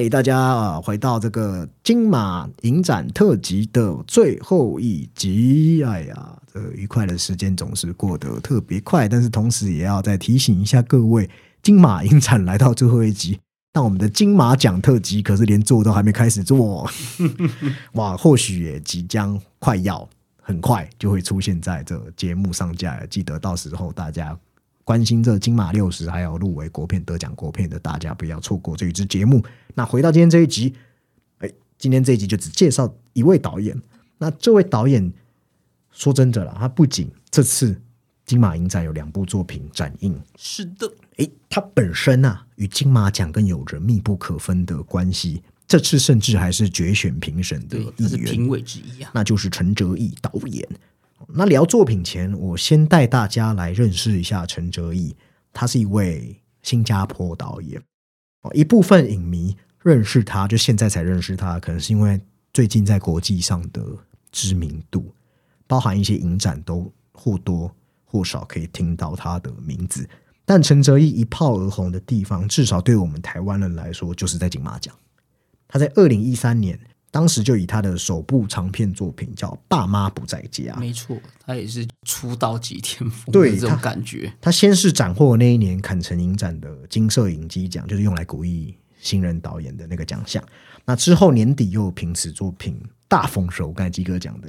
嗨，大家啊，回到这个金马影展特辑的最后一集。哎呀，这愉快的时间总是过得特别快，但是同时也要再提醒一下各位，金马影展来到最后一集，但我们的金马奖特辑可是连做都还没开始做，哇，或许也即将快要很快就会出现在这节目上架，记得到时候大家。关心这金马六十还有入围国片得奖国片的大家，不要错过这一支节目。那回到今天这一集，哎，今天这一集就只介绍一位导演。那这位导演说真的了，他不仅这次金马影展有两部作品展映，是的，哎，他本身啊与金马奖更有着密不可分的关系。这次甚至还是决选评审的一员，评委之一啊，那就是陈哲艺导演。那聊作品前，我先带大家来认识一下陈哲艺。他是一位新加坡导演。哦，一部分影迷认识他，就现在才认识他，可能是因为最近在国际上的知名度，包含一些影展都或多或少可以听到他的名字。但陈哲艺一炮而红的地方，至少对我们台湾人来说，就是在金马奖。他在二零一三年。当时就以他的首部长片作品叫《爸妈不在家》，没错，他也是出道几天风的这种感觉。他先是斩获那一年坎城影展的金摄影机奖，就是用来鼓励新人导演的那个奖项。那之后年底又凭此作品大丰收，刚才基哥讲的，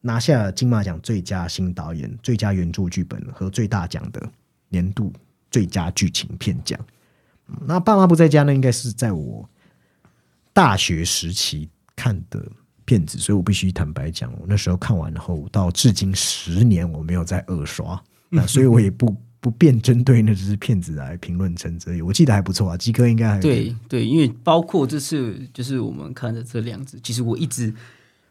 拿下金马奖最佳新导演、最佳原著剧本和最大奖的年度最佳剧情片奖。那《爸妈不在家》呢，应该是在我大学时期。看的片子，所以我必须坦白讲，我那时候看完后，到至今十年我没有再二刷，那所以我也不不便针对那只片子来评论陈哲宇。我记得还不错啊，基哥应该还对对，因为包括这次就是我们看的这两只，其实我一直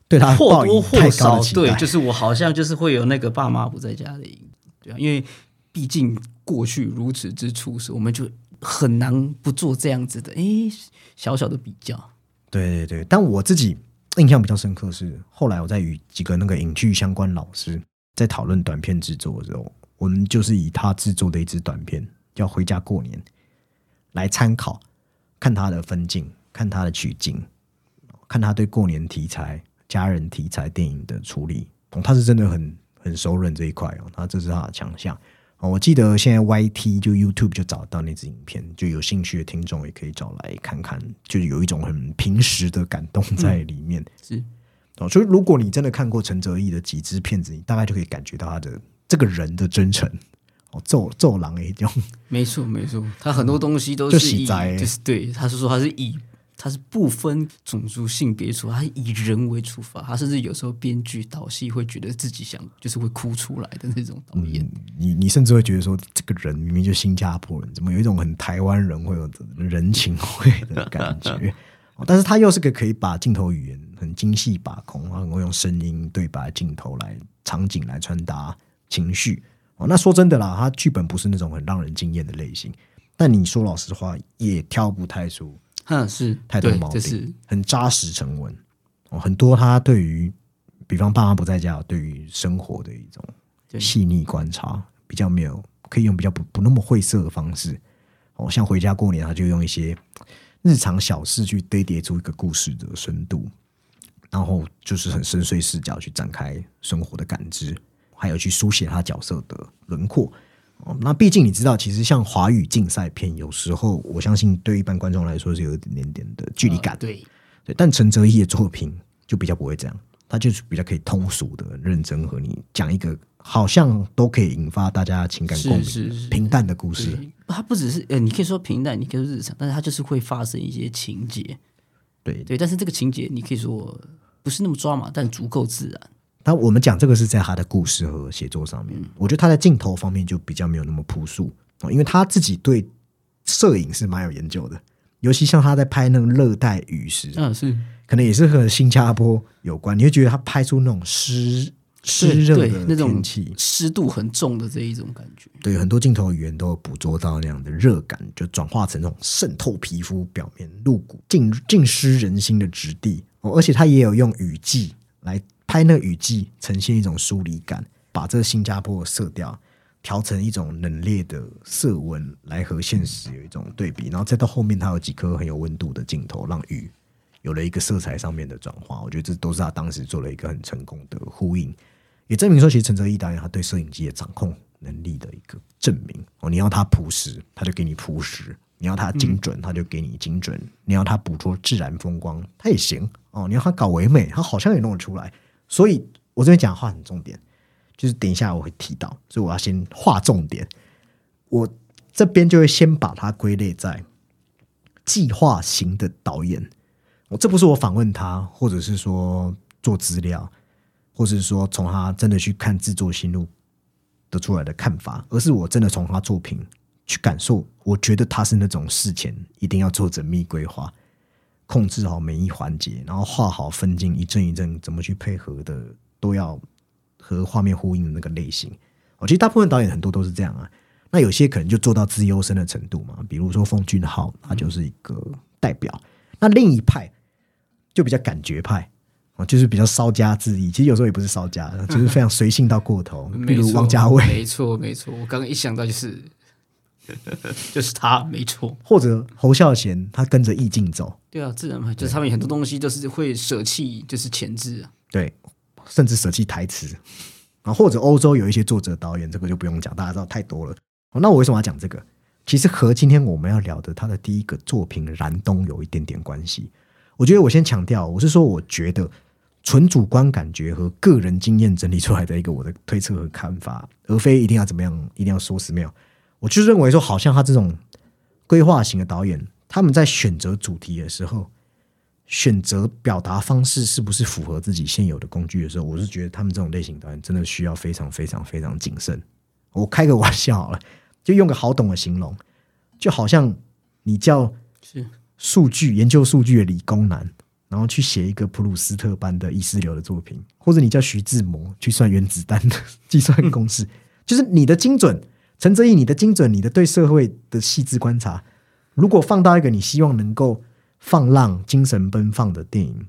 对他或多或少对，就是我好像就是会有那个爸妈不在家的影对啊，因为毕竟过去如此之初始，我们就很难不做这样子的哎小小的比较。对对对，但我自己印象比较深刻是，后来我在与几个那个影剧相关老师在讨论短片制作的时候，我们就是以他制作的一支短片叫《回家过年》来参考，看他的分镜，看他的取景，看他对过年题材、家人题材电影的处理，他是真的很很熟稔这一块哦，他这是他的强项。哦，我记得现在 Y T 就 YouTube 就找到那支影片，就有兴趣的听众也可以找来看看，就是有一种很平实的感动在里面。是哦，所以如果你真的看过陈哲艺的几支片子，你大概就可以感觉到他的这个人的真诚。哦，奏奏狼一样，没错没错，他很多东西都是以就是对，他是说他是以。他是不分种族性别出发，他以人为出发，他甚至有时候编剧导戏会觉得自己想就是会哭出来的那种导演。你你甚至会觉得说，这个人明明就新加坡人，怎么有一种很台湾人会有人情味的感觉？但是他又是个可以把镜头语言很精细把控，然后用声音对白镜头来场景来传达情绪。哦，那说真的啦，他剧本不是那种很让人惊艳的类型，但你说老实话，也挑不太出。嗯，是太多毛病，很扎实沉稳哦。很多他对于，比方爸妈不在家，对于生活的一种细腻观察，比较没有可以用比较不不那么晦涩的方式哦。像回家过年，他就用一些日常小事去堆叠出一个故事的深度，然后就是很深邃视角去展开生活的感知，还有去书写他角色的轮廓。哦，那毕竟你知道，其实像华语竞赛片，有时候我相信对一般观众来说是有一点点的距离感。对，对。但陈哲艺的作品就比较不会这样，他就是比较可以通俗的、认真和你讲一个好像都可以引发大家情感共鸣、平淡的故事。他不只是呃，你可以说平淡，你可以说日常，但是他就是会发生一些情节。对对，但是这个情节你可以说不是那么抓马，但足够自然。那我们讲这个是在他的故事和写作上面，我觉得他在镜头方面就比较没有那么朴素因为他自己对摄影是蛮有研究的，尤其像他在拍那个热带雨时，嗯，是。可能也是和新加坡有关，你会觉得他拍出那种湿湿热的那种天气，湿度很重的这一种感觉，对，很多镜头语言都捕捉到那样的热感，就转化成那种渗透皮肤表面、露骨、浸浸湿人心的质地哦，而且他也有用雨季来。拍那雨季，呈现一种疏离感，把这个新加坡的色调调成一种冷冽的色温来和现实有一种对比，然后再到后面它有几颗很有温度的镜头，让雨有了一个色彩上面的转化。我觉得这都是他当时做了一个很成功的呼应，也证明说，其实陈哲毅导演他对摄影机的掌控能力的一个证明。哦，你要他朴实，他就给你朴实；你要他精准，他就给你精准；你要他捕捉自然风光，他也行。哦，你要他搞唯美，他好像也弄得出来。所以我这边讲话很重点。就是等一下我会提到，所以我要先划重点。我这边就会先把它归类在计划型的导演。我这不是我访问他，或者是说做资料，或者是说从他真的去看制作心路得出来的看法，而是我真的从他作品去感受。我觉得他是那种事前一定要做缜密规划，控制好每一环节，然后画好分镜，一帧一帧怎么去配合的都要。和画面呼应的那个类型，我其实大部分导演很多都是这样啊。那有些可能就做到自优生的程度嘛，比如说奉俊昊，他就是一个代表。那另一派就比较感觉派啊，就是比较稍加自意。其实有时候也不是稍加，就是非常随性到过头。比如王家卫，没错没错。我刚刚一想到就是 就是他，没错。或者侯孝贤，他跟着意境走。对啊，自然嘛就是他们很多东西都是会舍弃，就是前置啊。对。甚至舍弃台词啊，或者欧洲有一些作者导演，这个就不用讲，大家知道太多了。那我为什么要讲这个？其实和今天我们要聊的他的第一个作品《燃冬》有一点点关系。我觉得我先强调，我是说，我觉得纯主观感觉和个人经验整理出来的一个我的推测和看法，而非一定要怎么样，一定要说死没有。我就认为说，好像他这种规划型的导演，他们在选择主题的时候。选择表达方式是不是符合自己现有的工具的时候，我是觉得他们这种类型导演真的需要非常非常非常谨慎。我开个玩笑好了，就用个好懂的形容，就好像你叫是数据研究数据的理工男，然后去写一个普鲁斯特般的意识流的作品，或者你叫徐志摩去算原子弹的 计算公式，就是你的精准，陈泽义，你的精准，你的对社会的细致观察，如果放到一个你希望能够。放浪、精神奔放的电影，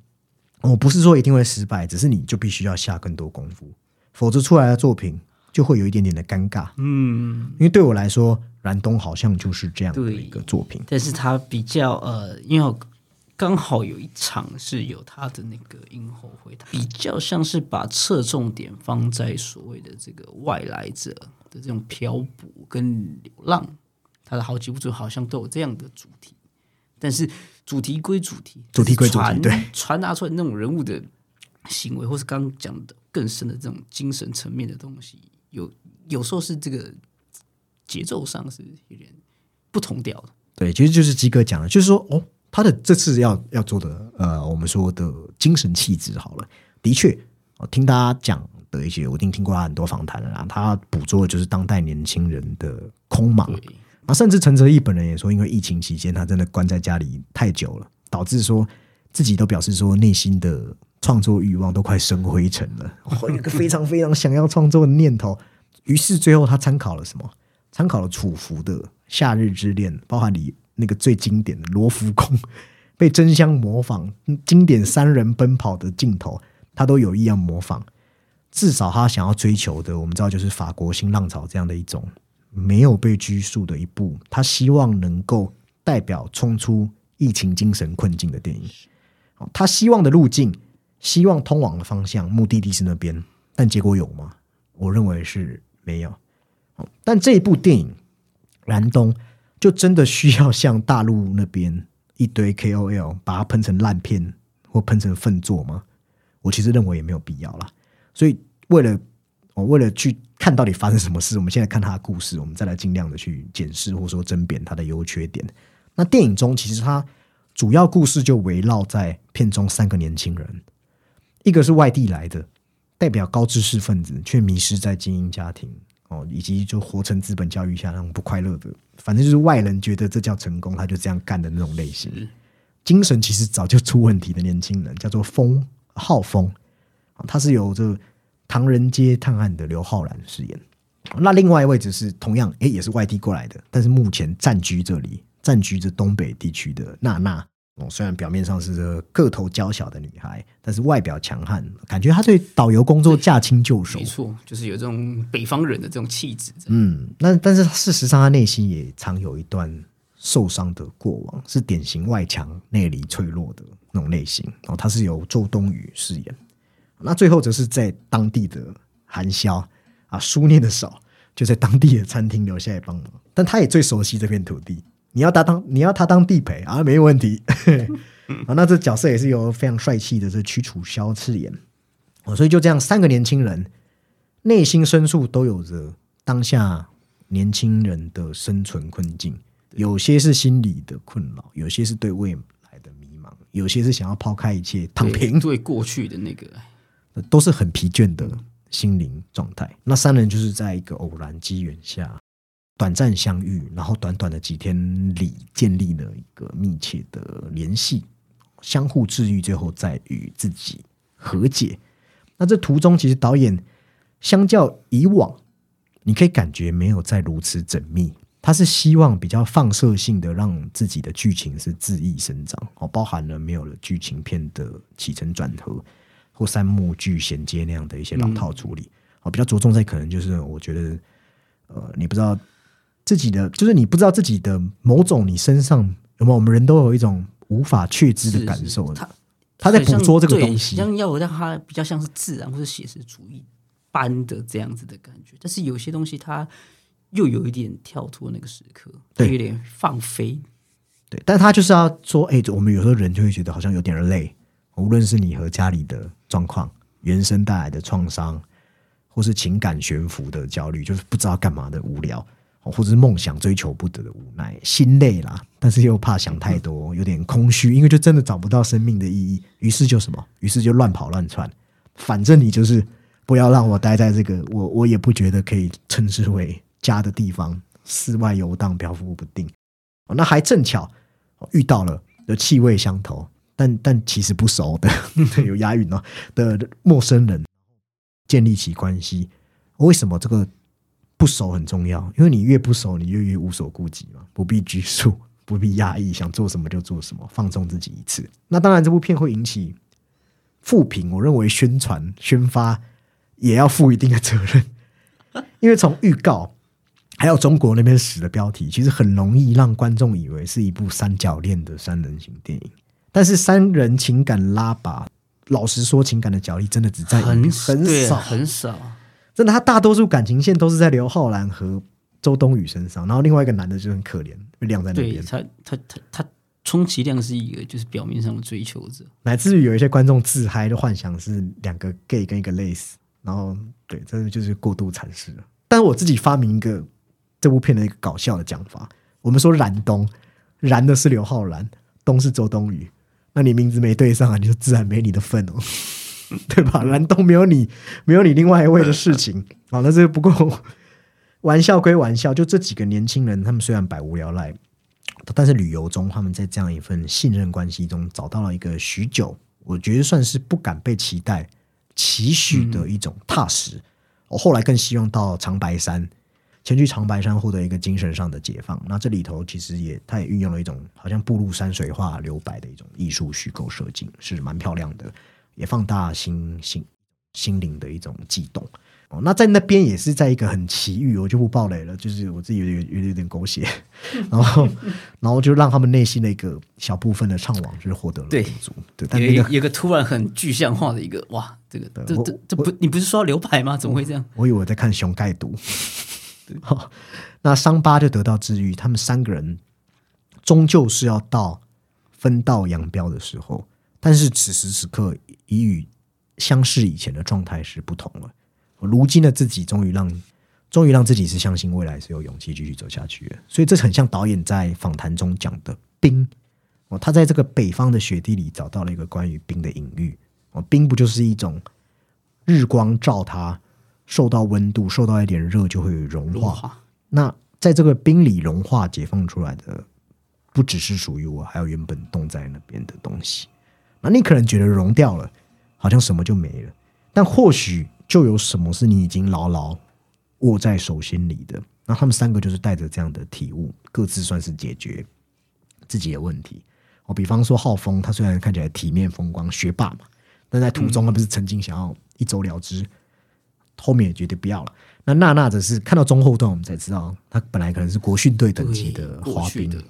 我不是说一定会失败，只是你就必须要下更多功夫，否则出来的作品就会有一点点的尴尬。嗯，因为对我来说，《燃冬》好像就是这样的一个作品，但是它比较呃，因为刚好有一场是有他的那个映后会，比较像是把侧重点放在所谓的这个外来者的这种漂泊跟流浪，他的好几部作好像都有这样的主题。但是主题归主题，主题归主题，对传达出来那种人物的行为，或是刚刚讲的更深的这种精神层面的东西，有有时候是这个节奏上是有点不同调的。对，其实就是鸡哥讲的，就是说哦，他的这次要要做的呃，我们说的精神气质好了，的确，我听大家讲的一些，我已经听过他很多访谈了啦，他捕捉的就是当代年轻人的空茫。甚至陈哲毅本人也说，因为疫情期间他真的关在家里太久了，导致说自己都表示说内心的创作欲望都快生灰尘了，有一个非常非常想要创作的念头。于是最后他参考了什么？参考了楚服的《夏日之恋》，包含你那个最经典的罗浮宫 被争相模仿，经典三人奔跑的镜头，他都有意要模仿。至少他想要追求的，我们知道就是法国新浪潮这样的一种。没有被拘束的一部，他希望能够代表冲出疫情精神困境的电影。他希望的路径，希望通往的方向，目的地是那边，但结果有吗？我认为是没有。但这一部电影《燃冬》就真的需要像大陆那边一堆 KOL 把它喷成烂片或喷成粪作吗？我其实认为也没有必要了。所以为了我为了去。看到底发生什么事？我们现在看他的故事，我们再来尽量的去检视或说甄别他的优缺点。那电影中其实他主要故事就围绕在片中三个年轻人，一个是外地来的，代表高知识分子，却迷失在精英家庭哦，以及就活成资本教育下那种不快乐的，反正就是外人觉得这叫成功，他就这样干的那种类型。精神其实早就出问题的年轻人，叫做风浩峰他是由这。唐人街探案的刘昊然饰演，那另外一位置是同样诶，也是外地过来的，但是目前暂居这里，暂居这东北地区的娜娜，哦，虽然表面上是个个头娇小的女孩，但是外表强悍，感觉她对导游工作驾轻就熟。没错，就是有这种北方人的这种气质。嗯，那但是事实上，她内心也常有一段受伤的过往，是典型外强内里脆弱的那种类型。哦，她是由周冬雨饰演。那最后则是在当地的韩宵啊，书念的少，就在当地的餐厅留下来帮忙。但她也最熟悉这片土地。你要他当你要他当地陪啊，没问题。啊，那这角色也是由非常帅气的这屈楚萧饰演。哦，所以就这样，三个年轻人内心深处都有着当下年轻人的生存困境，有些是心理的困扰，有些是对未来的迷茫，有些是想要抛开一切躺平，对过去的那个，都是很疲倦的心灵状态。那三人就是在一个偶然机缘下。短暂相遇，然后短短的几天里建立了一个密切的联系，相互治愈，最后再与自己和解。那这途中，其实导演相较以往，你可以感觉没有再如此缜密。他是希望比较放射性的让自己的剧情是恣意生长，哦，包含了没有了剧情片的起承转合或三幕剧衔接那样的一些老套处理，哦，比较着重在可能就是我觉得，呃，你不知道。自己的就是你不知道自己的某种你身上有没有？我们人都有一种无法确知的感受。他他在捕捉这个东西，像要让他比较像是自然或者写实主义般的这样子的感觉。但是有些东西它又有一点跳脱那个时刻，对，有点放飞。对，但他就是要说，哎，我们有时候人就会觉得好像有点累。无论是你和家里的状况、原生带来的创伤，或是情感悬浮的焦虑，就是不知道干嘛的无聊。或者是梦想追求不得的无奈，心累啦，但是又怕想太多，有点空虚，因为就真的找不到生命的意义，于是就什么，于是就乱跑乱窜，反正你就是不要让我待在这个我我也不觉得可以称之为家的地方，室外游荡，漂浮不定。那还正巧遇到了的气味相投，但但其实不熟的，有押韵哦的陌生人，建立起关系。为什么这个？不熟很重要，因为你越不熟，你越越无所顾忌嘛，不必拘束，不必压抑，想做什么就做什么，放纵自己一次。那当然，这部片会引起负评，我认为宣传宣发也要负一定的责任，因为从预告还有中国那边死的标题，其实很容易让观众以为是一部三角恋的三人行电影。但是三人情感拉拔，老实说，情感的角力真的只在很很少很少。真的，他大多数感情线都是在刘浩然和周冬雨身上，然后另外一个男的就很可怜，被晾在那边。他他他他，充其量是一个就是表面上的追求者，乃至于有一些观众自嗨的幻想是两个 gay 跟一个 lace，然后对，真的就是过度阐释了。但是我自己发明一个这部片的一个搞笑的讲法，我们说燃冬，燃的是刘浩然，冬是周冬雨，那你名字没对上啊，你就自然没你的份哦。对吧？蓝东没有你，没有你另外一位的事情。好，那这不过玩笑归玩笑，就这几个年轻人，他们虽然百无聊赖，但是旅游中，他们在这样一份信任关系中，找到了一个许久，我觉得算是不敢被期待、期许的一种踏实。我后来更希望到长白山，前去长白山获得一个精神上的解放。那这里头其实也，他也运用了一种好像步入山水画留白的一种艺术虚构设计，是蛮漂亮的。也放大心心心灵的一种悸动哦。那在那边也是在一个很奇遇，我就不爆雷了，就是我自己有点有点点狗血，然后然后就让他们内心的一个小部分的怅惘，就是获得了满足。对，但那个有个突然很具象化的一个哇，这个这这这不，你不是说留牌吗？怎么会这样？我以为我在看熊盖毒。好，那伤疤就得到治愈，他们三个人终究是要到分道扬镳的时候。但是此时此刻，已与相识以前的状态是不同了。如今的自己，终于让，终于让自己是相信未来是有勇气继续走下去的。所以这很像导演在访谈中讲的冰哦，他在这个北方的雪地里找到了一个关于冰的隐喻哦，冰不就是一种日光照它，受到温度，受到一点热就会融化。那在这个冰里融化解放出来的，不只是属于我，还有原本冻在那边的东西。那你可能觉得融掉了，好像什么就没了，但或许就有什么是你已经牢牢握在手心里的。那他们三个就是带着这样的体悟，各自算是解决自己的问题。哦，比方说浩峰，他虽然看起来体面风光、学霸嘛，但在途中他不是曾经想要一走了之，后面也决定不要了。那娜娜则是看到中后段，我们才知道他本来可能是国训队等级的滑冰，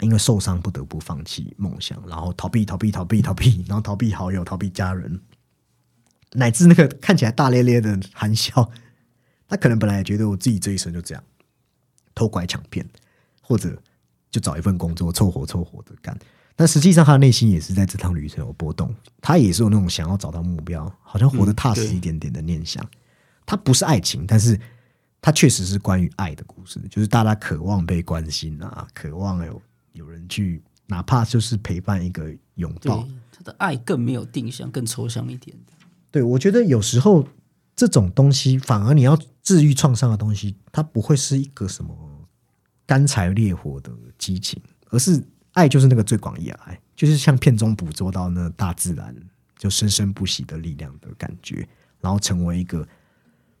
因为受伤不得不放弃梦想，然后逃避、逃避、逃避、逃避，然后逃避好友、逃避家人，乃至那个看起来大咧咧的含笑，他可能本来也觉得我自己这一生就这样偷拐抢骗，或者就找一份工作凑合凑合的干。但实际上，他的内心也是在这趟旅程有波动。他也是有那种想要找到目标，好像活得踏实一点点的念想。他不是爱情，但是他确实是关于爱的故事，就是大家渴望被关心啊，渴望有有人去，哪怕就是陪伴一个拥抱。他的爱更没有定向，更抽象一点对，我觉得有时候这种东西，反而你要治愈创伤的东西，它不会是一个什么干柴烈火的激情，而是。爱就是那个最广义的爱，就是像片中捕捉到那大自然就生生不息的力量的感觉，然后成为一个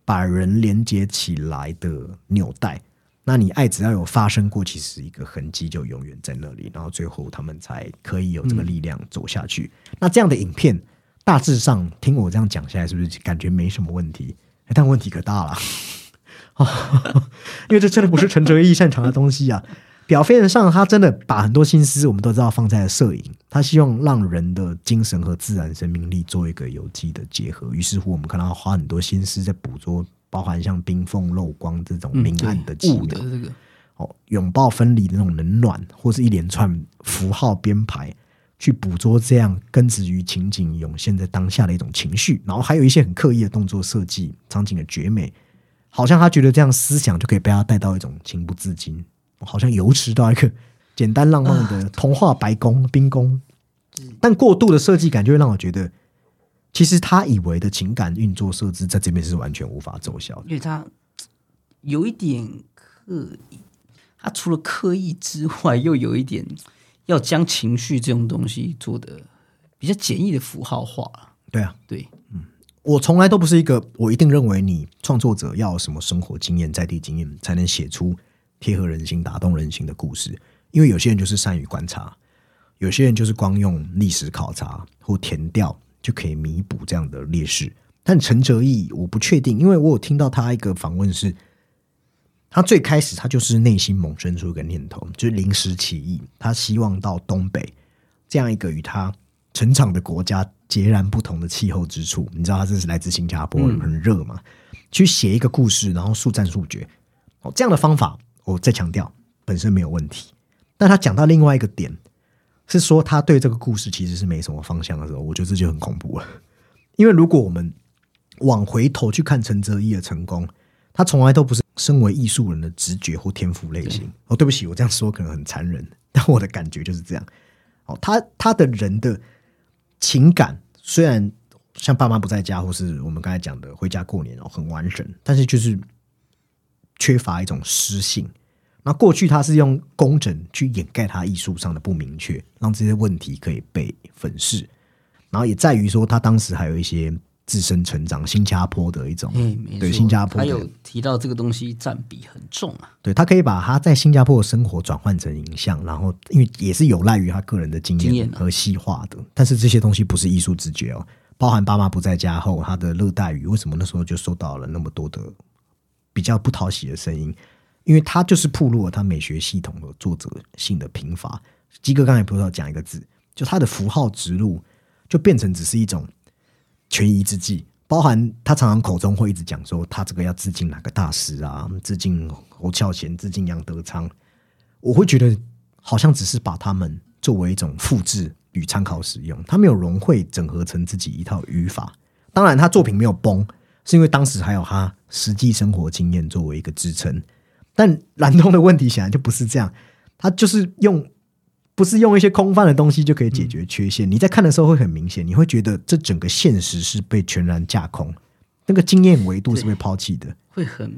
把人连接起来的纽带。那你爱只要有发生过，其实一个痕迹就永远在那里，然后最后他们才可以有这个力量走下去。那这样的影片大致上听我这样讲下来，是不是感觉没什么问题？但问题可大了，因为这真的不是陈哲义擅长的东西啊。表面上，他真的把很多心思，我们都知道放在了摄影。他希望让人的精神和自然生命力做一个有机的结合。于是乎，我们看到他花很多心思在捕捉，包含像冰缝漏光这种明暗的奇妙。这个哦，拥抱分离的那种冷暖，或是一连串符号编排，去捕捉这样根植于情景涌现在当下的一种情绪。然后还有一些很刻意的动作设计，场景的绝美，好像他觉得这样思想就可以被他带到一种情不自禁。好像游驰到一个简单浪漫的童话白宫冰宫，但过度的设计感就会让我觉得，其实他以为的情感运作设置在这边是完全无法奏效的，因为他有一点刻意，他除了刻意之外，又有一点要将情绪这种东西做的比较简易的符号化。对啊，对，嗯，我从来都不是一个我一定认为你创作者要什么生活经验、在地经验才能写出。贴合人心、打动人心的故事，因为有些人就是善于观察，有些人就是光用历史考察或填调就可以弥补这样的劣势。但陈哲义，我不确定，因为我有听到他一个访问，是他最开始他就是内心萌生出一个念头，就是临时起意，他希望到东北这样一个与他成长的国家截然不同的气候之处。你知道他这是来自新加坡，很热嘛？去写一个故事，然后速战速决。哦，这样的方法。我再强调，本身没有问题，但他讲到另外一个点，是说他对这个故事其实是没什么方向的时候，我觉得这就很恐怖了。因为如果我们往回头去看陈哲一的成功，他从来都不是身为艺术人的直觉或天赋类型。哦，对不起，我这样说可能很残忍，但我的感觉就是这样。哦，他他的人的情感虽然像爸妈不在家，或是我们刚才讲的回家过年哦，很完整，但是就是。缺乏一种诗性，那过去他是用工整去掩盖他艺术上的不明确，让这些问题可以被粉饰。然后也在于说，他当时还有一些自身成长新加坡的一种，对新加坡，他有提到这个东西占比很重啊。对他可以把他在新加坡的生活转换成影像，然后因为也是有赖于他个人的经验和细化的。但是这些东西不是艺术直觉哦，包含爸妈不在家后，他的热带雨为什么那时候就受到了那么多的。比较不讨喜的声音，因为他就是铺路了他美学系统的作者性的贫乏。基哥刚才不是要讲一个字，就他的符号植入就变成只是一种权宜之计，包含他常常口中会一直讲说他这个要致敬哪个大师啊，致敬侯孝贤，致敬杨德昌。我会觉得好像只是把他们作为一种复制与参考使用，他没有融汇整合成自己一套语法。当然，他作品没有崩。是因为当时还有他实际生活经验作为一个支撑，但蓝通的问题显然就不是这样，它就是用不是用一些空泛的东西就可以解决缺陷。你在看的时候会很明显，你会觉得这整个现实是被全然架空，那个经验维度是被抛弃的，会很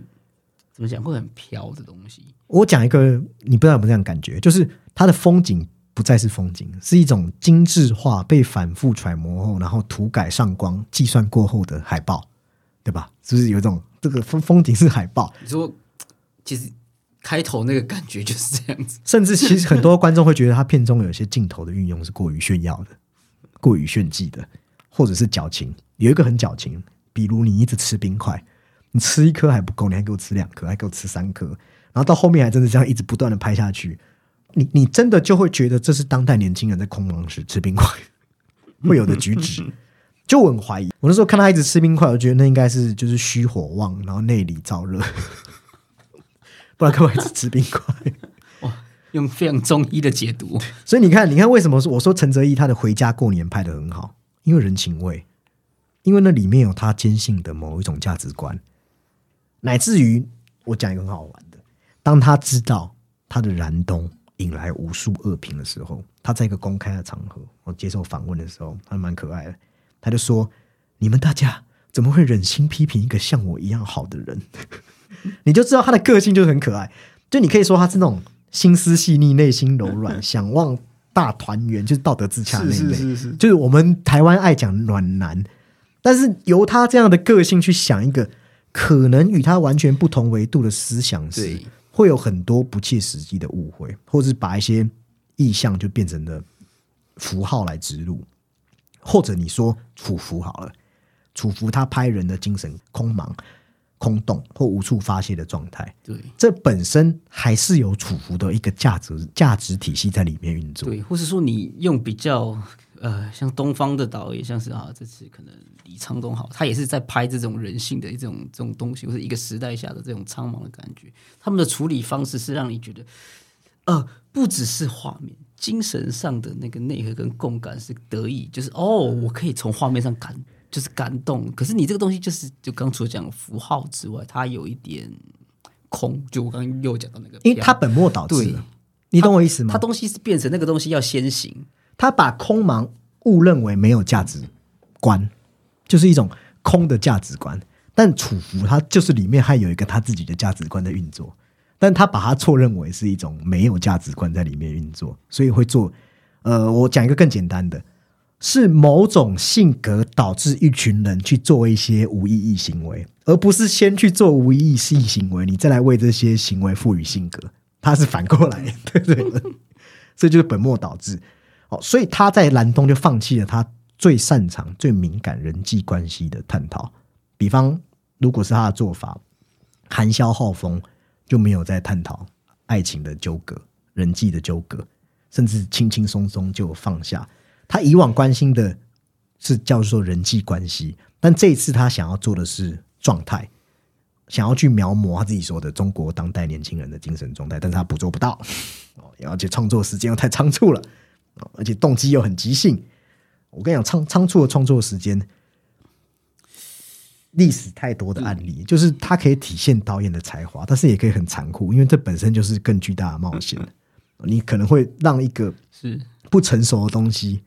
怎么讲？会很飘的东西。我讲一个，你不知道有没有这样感觉？就是它的风景不再是风景，是一种精致化、被反复揣摩后，然后涂改上光、计算过后的海报。对吧？是不是有一种这个风风景是海报？你说，其实开头那个感觉就是这样子。甚至其实很多观众会觉得他片中有些镜头的运用是过于炫耀的、过于炫技的，或者是矫情。有一个很矫情，比如你一直吃冰块，你吃一颗还不够，你还给我吃两颗，还给我吃三颗，然后到后面还真的这样一直不断的拍下去。你你真的就会觉得这是当代年轻人在空忙时吃冰块会有的举止，就我很怀疑。我那时候看他一直吃冰块，我觉得那应该是就是虚火旺，然后内里燥热，不然干嘛一直吃冰块？哇，用非常中医的解读。所以你看，你看为什么说我说陈泽义他的《回家过年》拍的很好？因为人情味，因为那里面有他坚信的某一种价值观，乃至于我讲一个很好玩的，当他知道他的燃冬。引来无数恶评的时候，他在一个公开的场合，我接受访问的时候，他蛮可爱的。他就说：“你们大家怎么会忍心批评一个像我一样好的人？”你就知道他的个性就是很可爱。就你可以说他是那种心思细腻、内心柔软、想望大团圆，就是道德自洽那一类。就是我们台湾爱讲暖男，但是由他这样的个性去想一个可能与他完全不同维度的思想时。会有很多不切实际的误会，或者是把一些意象就变成了符号来植入，或者你说楚服好了，楚服他拍人的精神空茫、空洞或无处发泄的状态，对，这本身还是有楚服的一个价值价值体系在里面运作，对，或是说你用比较。呃，像东方的导演，像是啊，这次可能李沧东好，他也是在拍这种人性的一种这种东西，或者一个时代下的这种苍茫的感觉。他们的处理方式是让你觉得，呃，不只是画面，精神上的那个内核跟共感是得意，就是哦，我可以从画面上感，就是感动。可是你这个东西，就是就刚除了讲符号之外，它有一点空。就我刚刚又讲到那个，因为它本末倒置了，你懂我意思吗？它东西是变成那个东西要先行。它把空茫误认为没有价值观，就是一种空的价值观。但楚服它就是里面还有一个他自己的价值观的运作，但他把它错认为是一种没有价值观在里面运作，所以会做。呃，我讲一个更简单的，是某种性格导致一群人去做一些无意义行为，而不是先去做无意义行为，你再来为这些行为赋予性格。他是反过来，对不对？这就是本末倒置。哦，所以他在蓝东就放弃了他最擅长、最敏感人际关系的探讨。比方，如果是他的做法，含笑好风就没有在探讨爱情的纠葛、人际的纠葛，甚至轻轻松松就放下。他以往关心的是叫做人际关系，但这一次他想要做的是状态，想要去描摹他自己说的中国当代年轻人的精神状态，但是他捕捉不到。哦，而且创作时间又太仓促了。而且动机又很即兴，我跟你讲，仓仓促的创作时间，历史太多的案例，就是它可以体现导演的才华，但是也可以很残酷，因为这本身就是更巨大的冒险。你可能会让一个是不成熟的东西，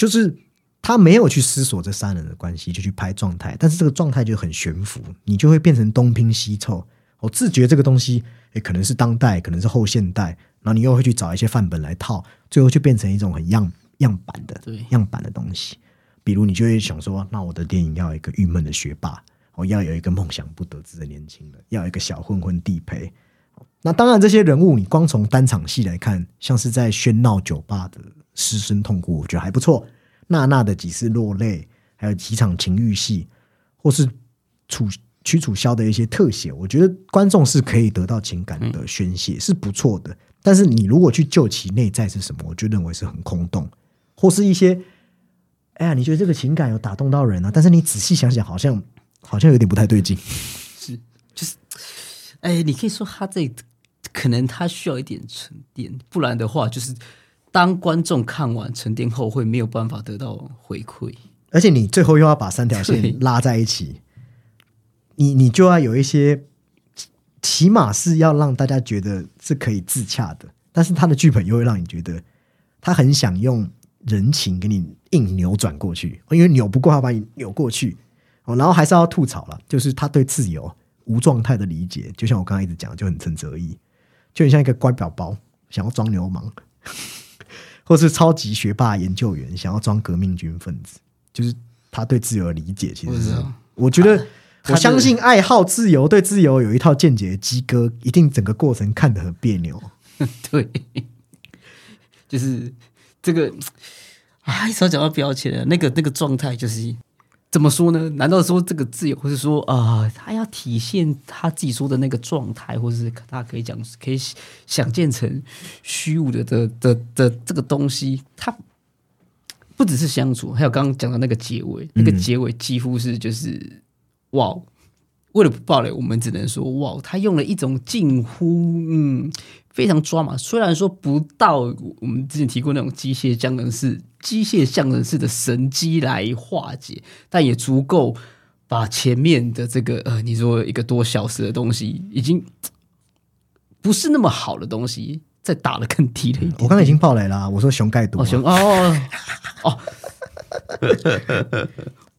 就是他没有去思索这三人的关系，就去拍状态，但是这个状态就很悬浮，你就会变成东拼西凑。我自觉这个东西，也可能是当代，可能是后现代。然后你又会去找一些范本来套，最后就变成一种很样样板的样板的东西。比如你就会想说，那我的电影要一个郁闷的学霸，我要有一个梦想不得志的年轻人，要一个小混混地陪。那当然，这些人物你光从单场戏来看，像是在喧闹酒吧的失声痛哭，我觉得还不错。娜娜的几次落泪，还有几场情欲戏，或是楚屈楚萧的一些特写，我觉得观众是可以得到情感的宣泄，是不错的。但是你如果去救其内在是什么，我就认为是很空洞，或是一些，哎呀，你觉得这个情感有打动到人啊？但是你仔细想想，好像好像有点不太对劲。是，就是，哎，你可以说他这可能他需要一点沉淀，不然的话，就是当观众看完沉淀后，会没有办法得到回馈。而且你最后又要把三条线拉在一起，你你就要有一些。起码是要让大家觉得是可以自洽的，但是他的剧本又会让你觉得他很想用人情给你硬扭转过去，因为扭不过他把你扭过去哦。然后还是要吐槽了，就是他对自由无状态的理解，就像我刚刚一直讲，就很陈哲义，就很像一个乖宝宝想要装流氓，或是超级学霸研究员想要装革命军分子，就是他对自由的理解，其实是我觉得我相信爱好自由、对自由有一套见解的鸡哥，一定整个过程看得很别扭。对，就是这个啊，一说讲到标签了，那个那个状态就是怎么说呢？难道说这个自由，或是说啊，他要体现他自己说的那个状态，或者是他可以讲，可以想见成虚无的的的的这个东西，他不只是相处，还有刚刚讲的那个结尾，那个结尾几乎是就是哇。为了不暴雷，我们只能说哇，他用了一种近乎嗯非常抓马，虽然说不到我们之前提过那种机械降人式、机械降人式的神机来化解，但也足够把前面的这个呃，你说一个多小时的东西，已经不是那么好的东西，再打的更低了一点。我刚才已经爆雷了，我说熊盖多，熊哦哦。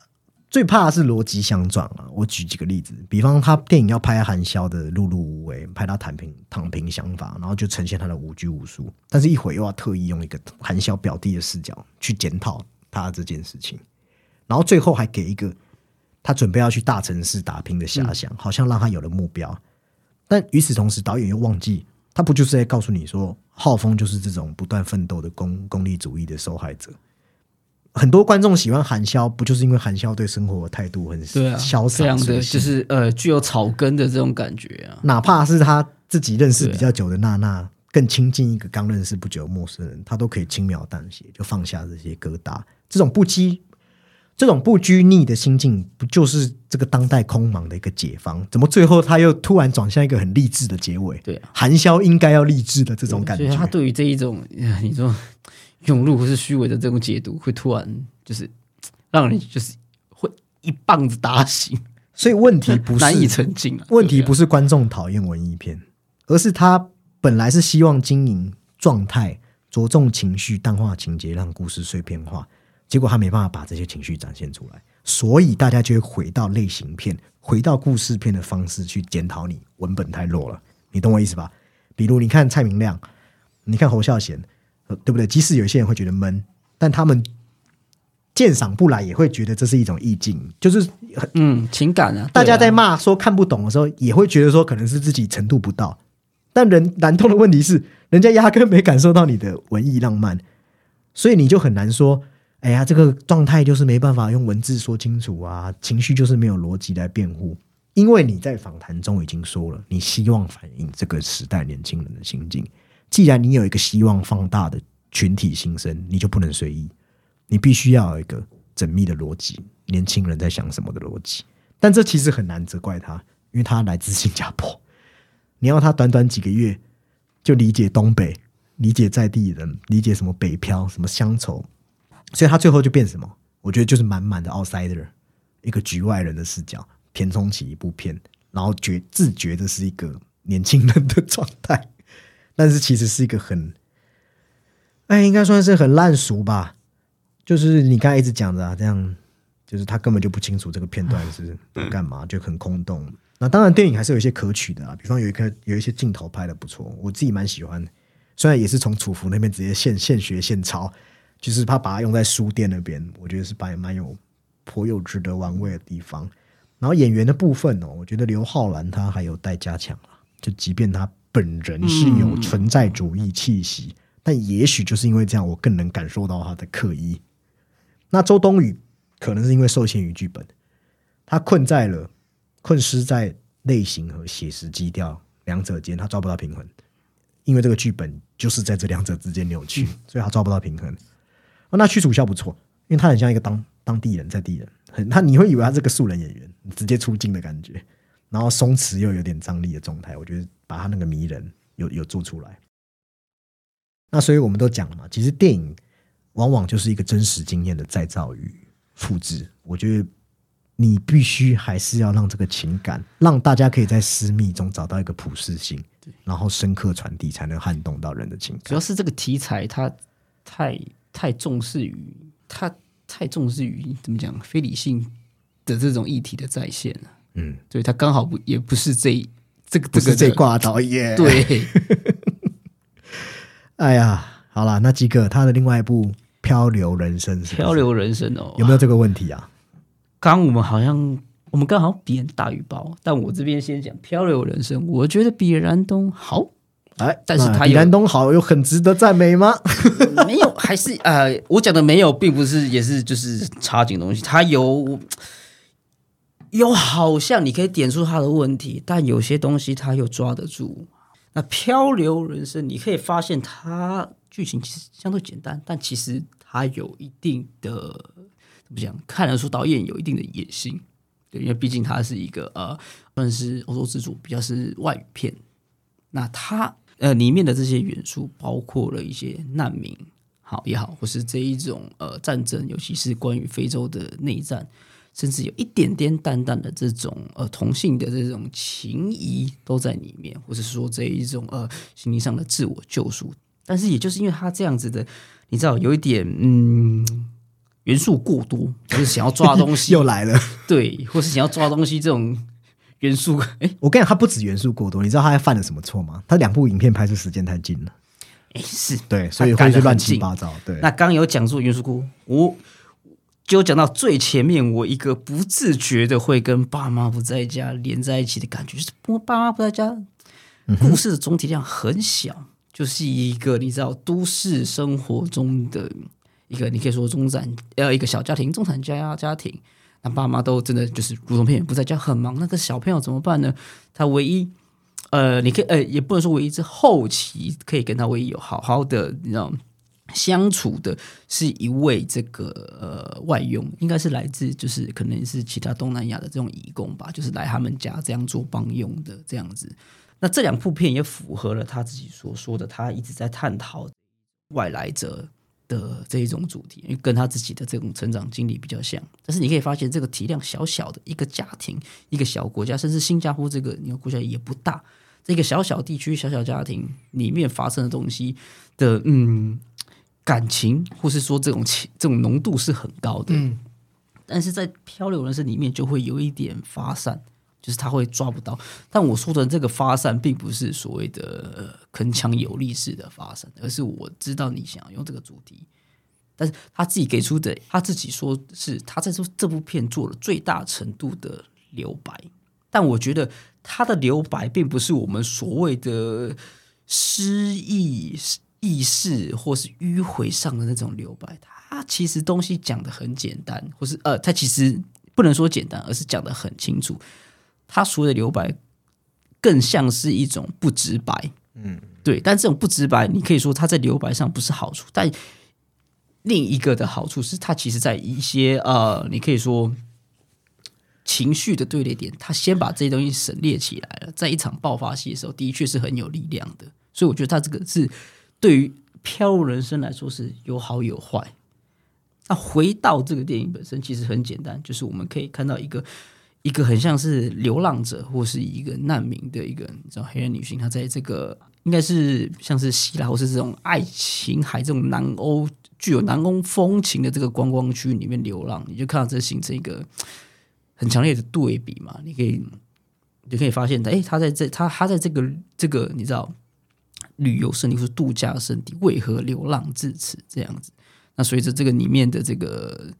最怕的是逻辑相撞啊！我举几个例子，比方他电影要拍韩萧的碌碌无为，拍他躺平躺平想法，然后就呈现他的无拘无束，但是一会又要特意用一个韩萧表弟的视角去检讨他这件事情，然后最后还给一个他准备要去大城市打拼的遐想，好像让他有了目标。但与此同时，导演又忘记他不就是在告诉你说，浩峰就是这种不断奋斗的功功利主义的受害者。很多观众喜欢韩萧，不就是因为韩萧对生活的态度很潇洒，这样的就是呃具有草根的这种感觉啊。哪怕是他自己认识比较久的娜娜，更亲近一个刚认识不久的陌生人，他都可以轻描淡写就放下这些疙瘩。这种不羁、这种不拘泥的心境，不就是这个当代空茫的一个解放？怎么最后他又突然转向一个很励志的结尾？对啊，韩萧应该要励志的这种感觉。他对于这一种，你说。涌入或是虚伪的这种解读，会突然就是让人就是会一棒子打醒。所以问题不是 难以沉浸啊，问题不是观众讨厌文艺片，而是他本来是希望经营状态，着重情绪，淡化情节，让故事碎片化。结果他没办法把这些情绪展现出来，所以大家就会回到类型片，回到故事片的方式去检讨你文本太弱了。你懂我意思吧？比如你看蔡明亮，你看侯孝贤。对不对？即使有些人会觉得闷，但他们鉴赏不来，也会觉得这是一种意境，就是嗯情感啊。大家在骂说看不懂的时候，也会觉得说可能是自己程度不到。但人难通的问题是，人家压根没感受到你的文艺浪漫，所以你就很难说，哎呀，这个状态就是没办法用文字说清楚啊，情绪就是没有逻辑来辩护。因为你在访谈中已经说了，你希望反映这个时代年轻人的心境。既然你有一个希望放大的群体心声，你就不能随意，你必须要有一个缜密的逻辑，年轻人在想什么的逻辑。但这其实很难责怪他，因为他来自新加坡，你要他短短几个月就理解东北，理解在地人，理解什么北漂，什么乡愁，所以他最后就变什么？我觉得就是满满的 outsider，一个局外人的视角填充起一部片，然后觉自觉的是一个年轻人的状态。但是其实是一个很，哎，应该算是很烂熟吧。就是你刚才一直讲的啊，这样，就是他根本就不清楚这个片段是干嘛，就很空洞。那当然，电影还是有一些可取的啊，比方有一个有一些镜头拍的不错，我自己蛮喜欢。虽然也是从楚服那边直接现现学现抄，就是他把它用在书店那边，我觉得是蛮蛮有颇有值得玩味的地方。然后演员的部分哦，我觉得刘浩然他还有待加强啊，就即便他。本人是有存在主义气息，但也许就是因为这样，我更能感受到他的刻意。那周冬雨可能是因为受限于剧本，他困在了困失在类型和写实基调两者间，他抓不到平衡。因为这个剧本就是在这两者之间扭曲，所以他抓不到平衡。那屈楚萧不错，因为他很像一个当当地人在地人，很他你会以为他是个素人演员，直接出镜的感觉。然后松弛又有点张力的状态，我觉得把他那个迷人有有做出来。那所以我们都讲了嘛，其实电影往往就是一个真实经验的再造与复制。我觉得你必须还是要让这个情感，让大家可以在私密中找到一个普适性，然后深刻传递，才能撼动到人的情感。主要是这个题材，它太太重视于它太重视于怎么讲非理性的这种议题的再现了。嗯，对它刚好不也不是这这个这个这挂导演，对。哎呀，好了，那几个他的另外一部《漂流人生》，漂流人生哦，有没有这个问题啊？刚我们好像我们刚好比人大鱼包，但我这边先讲漂流人生，我觉得比燃冬好。哎，但是他比燃冬好，有很值得赞美吗？没有，还是呃，我讲的没有，并不是也是就是差劲东西，他有有好像你可以点出他的问题，但有些东西他又抓得住。那漂流人生，你可以发现它剧情其实相对简单，但其实它有一定的怎么讲？看得出导演有一定的野心，对，因为毕竟它是一个呃，算是欧洲之主，比较是外语片。那它呃里面的这些元素，包括了一些难民好也好，或是这一种呃战争，尤其是关于非洲的内战。甚至有一点点淡淡的这种呃同性的这种情谊都在里面，或者说这一种呃心理上的自我救赎。但是也就是因为他这样子的，你知道有一点嗯元素过多，就是想要抓东西 又来了，对，或是想要抓东西这种元素。哎，我跟你讲，他不止元素过多，你知道他还犯了什么错吗？他两部影片拍摄时间太近了，哎，是对，所以会是乱七八糟。对，那刚有讲说元素过，我。就讲到最前面，我一个不自觉的会跟爸妈不在家连在一起的感觉，就是我爸妈不在家。故事的总体量很小，就是一个你知道都市生活中的一个，你可以说中产呃一个小家庭，中产家家庭。那爸妈都真的就是如同片不在家，很忙。那个小朋友怎么办呢？他唯一呃，你可以呃，也不能说唯一，是后期可以跟他唯一有好好的，你知道。相处的是一位这个呃外佣，应该是来自就是可能是其他东南亚的这种义工吧，就是来他们家这样做帮佣的这样子。那这两部片也符合了他自己所说的，他一直在探讨外来者的这一种主题，因为跟他自己的这种成长经历比较像。但是你可以发现，这个体量小小的一个家庭，一个小国家，甚至新加坡这个你个国家也不大，这个小小地区、小小家庭里面发生的东西的嗯。感情，或是说这种情，这种浓度是很高的，嗯，但是在漂流人生里面就会有一点发散，就是他会抓不到。但我说的这个发散，并不是所谓的铿锵有力式的发散，而是我知道你想要用这个主题，但是他自己给出的，他自己说是他在这这部片做了最大程度的留白，但我觉得他的留白并不是我们所谓的失忆。意识或是迂回上的那种留白，它其实东西讲的很简单，或是呃，它其实不能说简单，而是讲的很清楚。它所谓的留白，更像是一种不直白，嗯，对。但这种不直白，你可以说它在留白上不是好处，但另一个的好处是它其实在一些呃，你可以说情绪的对立点，它先把这些东西省略起来了，在一场爆发戏的时候，的确是很有力量的。所以我觉得他这个是。对于漂流人生来说是有好有坏。那回到这个电影本身，其实很简单，就是我们可以看到一个一个很像是流浪者或是一个难民的一个你知道黑人女性，她在这个应该是像是希腊或是这种爱琴海这种南欧具有南欧风情的这个观光区里面流浪，你就看到这形成一个很强烈的对比嘛？你可以你可以发现，哎，他在这他他在这个这个你知道。旅游胜地或是度假胜地，为何流浪至此？这样子，那随着这个里面的这个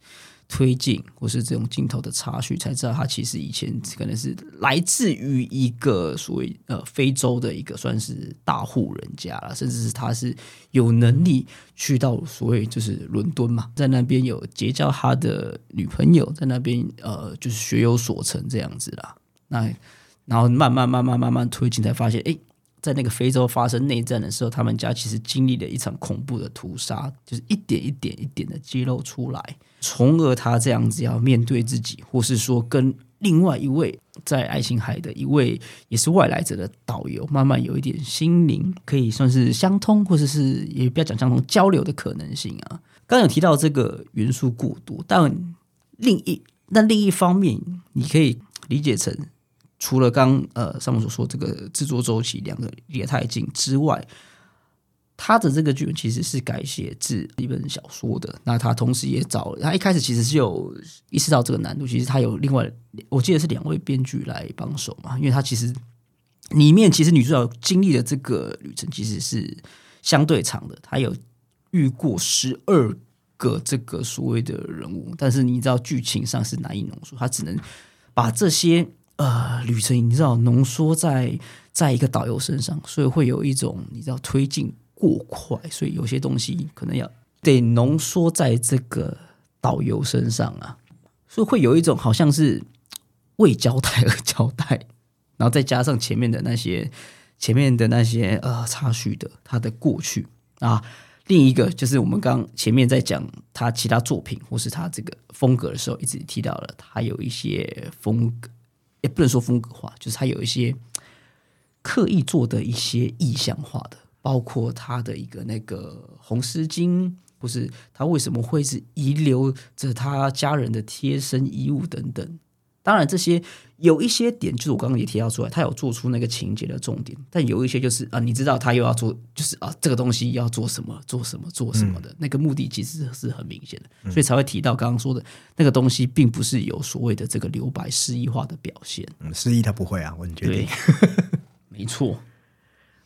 推进，或是这种镜头的插叙，才知道他其实以前可能是来自于一个所谓呃非洲的一个算是大户人家了，甚至是他是有能力去到所谓就是伦敦嘛，在那边有结交他的女朋友，在那边呃就是学有所成这样子啦。那然后慢慢慢慢慢慢推进，才发现哎。在那个非洲发生内战的时候，他们家其实经历了一场恐怖的屠杀，就是一点一点一点的揭露出来，从而他这样子要面对自己，或是说跟另外一位在爱琴海的一位也是外来者的导游，慢慢有一点心灵可以算是相通，或者是也不要讲相通交流的可能性啊。刚有提到这个元素过多，但另一那另一方面，你可以理解成。除了刚呃上面所说这个制作周期两个离太近之外，他的这个剧本其实是改写自一本小说的。那他同时也找他一开始其实是有意识到这个难度，其实他有另外我记得是两位编剧来帮手嘛，因为他其实里面其实女主角经历的这个旅程其实是相对长的，他有遇过十二个这个所谓的人物，但是你知道剧情上是难以浓缩，他只能。把这些呃旅程，你知道浓缩在在一个导游身上，所以会有一种你知道推进过快，所以有些东西可能要得浓缩在这个导游身上啊，所以会有一种好像是为交代而交代，然后再加上前面的那些前面的那些呃插叙的他的过去啊。另一个就是我们刚前面在讲他其他作品或是他这个风格的时候，一直提到了他有一些风格，也不能说风格化，就是他有一些刻意做的一些意象化的，包括他的一个那个红丝巾，不是他为什么会是遗留着他家人的贴身衣物等等。当然，这些有一些点，就是我刚刚也提到出来，他有做出那个情节的重点，但有一些就是啊，你知道他又要做，就是啊，这个东西要做什么，做什么，做什么的那个目的，其实是很明显的，所以才会提到刚刚说的那个东西，并不是有所谓的这个留白诗意化的表现。嗯，诗意他不会啊，我决定，没错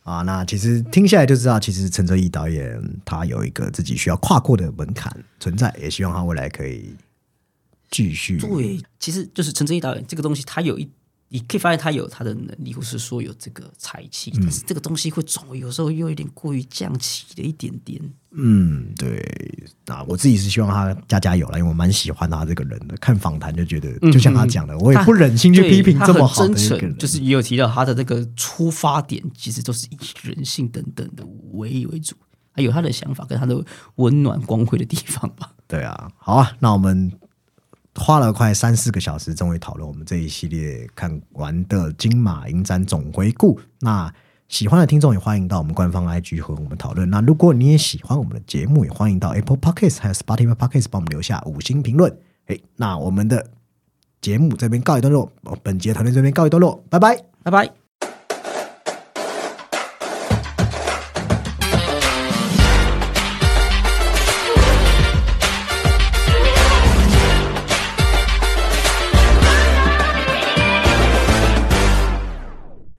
啊。那其实听下来就知道，其实陈哲艺导演他有一个自己需要跨过的门槛存在，也希望他未来可以。继续对，其实就是陈哲义导演这个东西，他有一，你可以发现他有他的能力，或是说有这个才气，但是这个东西会总有时候又有点过于降气的一点点。嗯，对，那，我自己是希望他加加油了，因为我蛮喜欢他这个人的。看访谈就觉得，就像他讲的，我也不忍心去批评这么好的一个人。就是也有提到他的这个出发点，其实都是以人性等等的为为主，还有他的想法跟他的温暖光辉的地方吧。对啊，好啊，那我们。花了快三四个小时，终于讨论我们这一系列看完的金马影展总回顾。那喜欢的听众也欢迎到我们官方 IG 和我们讨论。那如果你也喜欢我们的节目，也欢迎到 Apple Podcasts 还有 Spotify Podcasts 帮我们留下五星评论。哎，那我们的节目这边告一段落，本节团队这边告一段落，拜拜，拜拜。